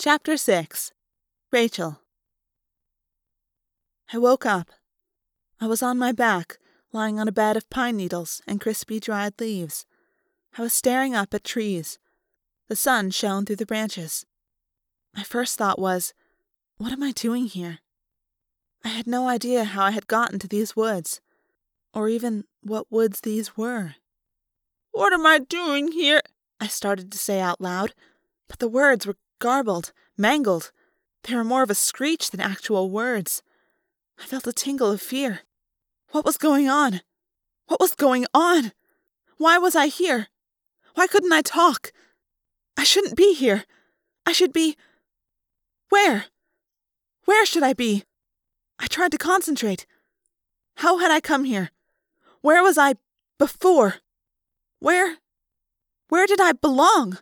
Chapter 6 Rachel I woke up. I was on my back, lying on a bed of pine needles and crispy dried leaves. I was staring up at trees. The sun shone through the branches. My first thought was, What am I doing here? I had no idea how I had gotten to these woods, or even what woods these were. What am I doing here? I started to say out loud, but the words were garbled, mangled. They were more of a screech than actual words. I felt a tingle of fear. What was going on? What was going on? Why was I here? Why couldn't I talk? I shouldn't be here. I should be. Where? Where should I be? I tried to concentrate. How had I come here? Where was I before? Where. Where did I belong?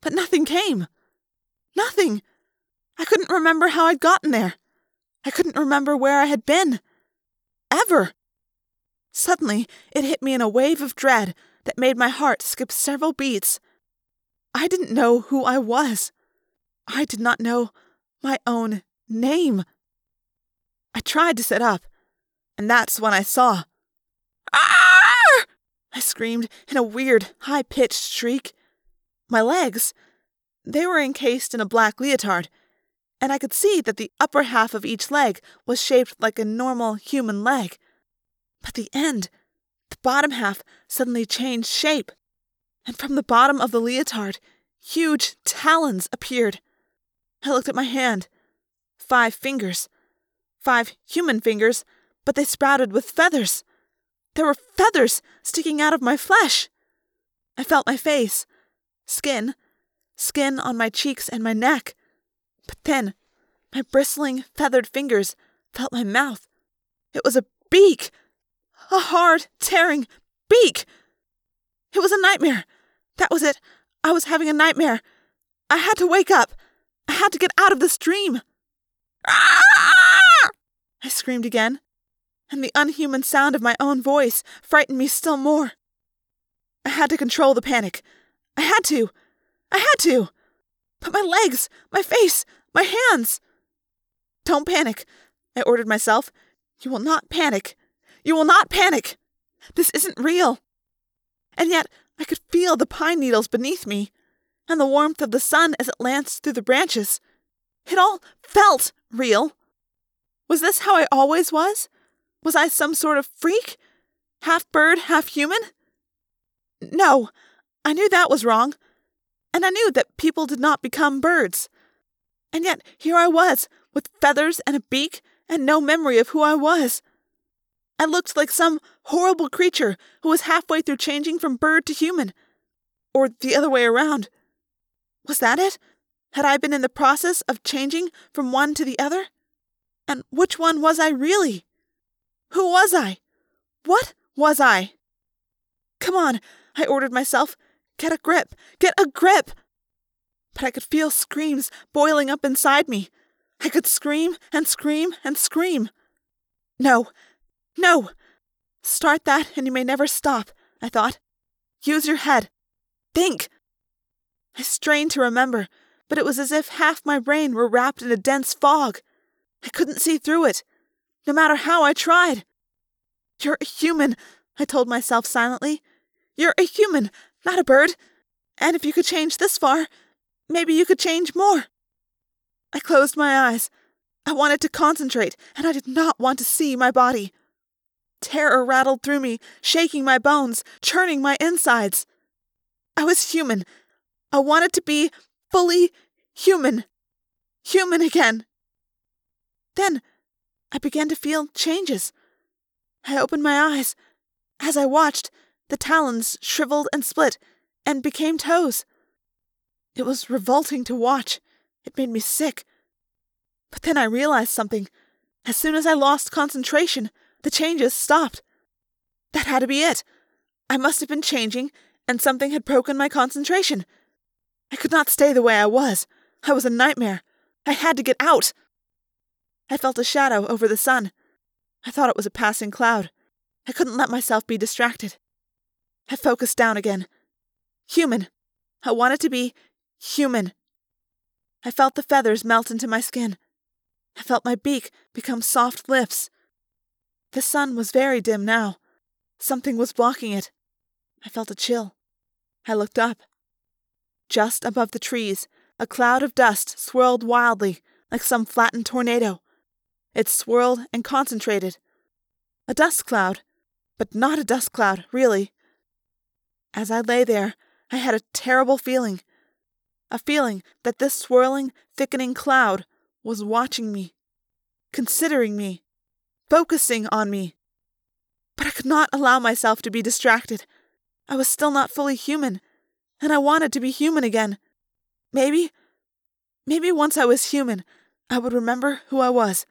But nothing came. Nothing. I couldn't remember how I'd gotten there. I couldn't remember where I had been. Ever. Suddenly, it hit me in a wave of dread that made my heart skip several beats. I didn't know who I was. I did not know my own name. I tried to sit up, and that's when I saw. Ah! I screamed in a weird, high pitched shriek. My legs, they were encased in a black leotard, and I could see that the upper half of each leg was shaped like a normal human leg. But the end, the bottom half, suddenly changed shape, and from the bottom of the leotard, huge talons appeared. I looked at my hand. Five fingers. Five human fingers, but they sprouted with feathers. There were feathers sticking out of my flesh. I felt my face, skin, skin on my cheeks and my neck. But then, my bristling, feathered fingers felt my mouth. It was a beak! A hard, tearing beak! It was a nightmare. That was it. I was having a nightmare. I had to wake up. I had to get out of this dream. Ah! I screamed again, and the unhuman sound of my own voice frightened me still more. I had to control the panic. I had to. I had to. But my legs, my face, my hands. Don't panic, I ordered myself. You will not panic. You will not panic. This isn't real. And yet, I could feel the pine needles beneath me, and the warmth of the sun as it lanced through the branches. It all felt real. Was this how I always was? Was I some sort of freak? Half bird, half human? No, I knew that was wrong. And I knew that people did not become birds. And yet here I was, with feathers and a beak, and no memory of who I was. I looked like some horrible creature who was halfway through changing from bird to human. Or the other way around. Was that it? Had I been in the process of changing from one to the other? And which one was I really? Who was I? What was I? Come on, I ordered myself. Get a grip! Get a grip! But I could feel screams boiling up inside me. I could scream and scream and scream. No, no! Start that and you may never stop, I thought. Use your head. Think! I strained to remember, but it was as if half my brain were wrapped in a dense fog. I couldn't see through it, no matter how I tried. You're a human, I told myself silently. You're a human, not a bird. And if you could change this far, maybe you could change more. I closed my eyes. I wanted to concentrate, and I did not want to see my body. Terror rattled through me, shaking my bones, churning my insides. I was human. I wanted to be fully human. Human again. Then I began to feel changes. I opened my eyes. As I watched, the talons shriveled and split and became toes. It was revolting to watch. It made me sick. But then I realized something. As soon as I lost concentration, the changes stopped. That had to be it. I must have been changing, and something had broken my concentration. I could not stay the way I was. I was a nightmare. I had to get out. I felt a shadow over the sun. I thought it was a passing cloud. I couldn't let myself be distracted. I focused down again. Human. I wanted to be human. I felt the feathers melt into my skin. I felt my beak become soft lips. The sun was very dim now. Something was blocking it. I felt a chill. I looked up. Just above the trees, a cloud of dust swirled wildly, like some flattened tornado. It swirled and concentrated. A dust cloud, but not a dust cloud, really. As I lay there, I had a terrible feeling. A feeling that this swirling, thickening cloud was watching me, considering me, focusing on me. But I could not allow myself to be distracted. I was still not fully human, and I wanted to be human again. Maybe, maybe once I was human, I would remember who I was